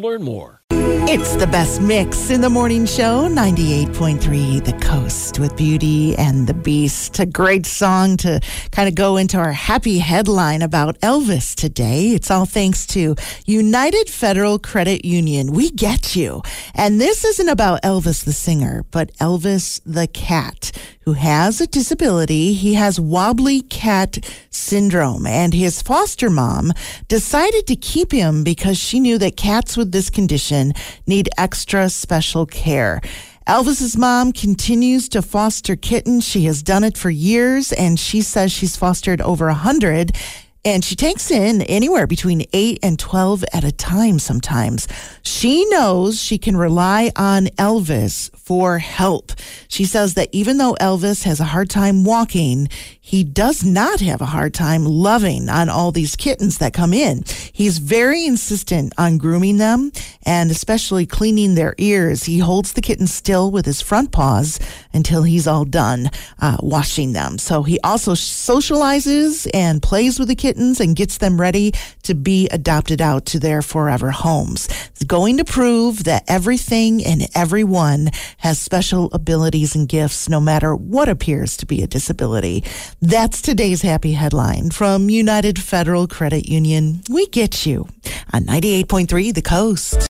to learn more. It's the best mix in the morning show, 98.3 The Coast with Beauty and the Beast. A great song to kind of go into our happy headline about Elvis today. It's all thanks to United Federal Credit Union. We get you. And this isn't about Elvis the singer, but Elvis the cat who has a disability. He has wobbly cat syndrome and his foster mom decided to keep him because she knew that cats with this condition need extra special care. Elvis's mom continues to foster kittens. She has done it for years and she says she's fostered over a hundred and she takes in anywhere between 8 and 12 at a time sometimes. She knows she can rely on Elvis for help. She says that even though Elvis has a hard time walking, he does not have a hard time loving on all these kittens that come in. He's very insistent on grooming them and especially cleaning their ears. He holds the kittens still with his front paws until he's all done uh, washing them. So he also socializes and plays with the kittens and gets them ready to be adopted out to their forever homes. It's going to prove that everything and everyone has special abilities and gifts no matter what appears to be a disability. That's today's happy headline from United Federal Credit Union. We get you on 98.3 The Coast.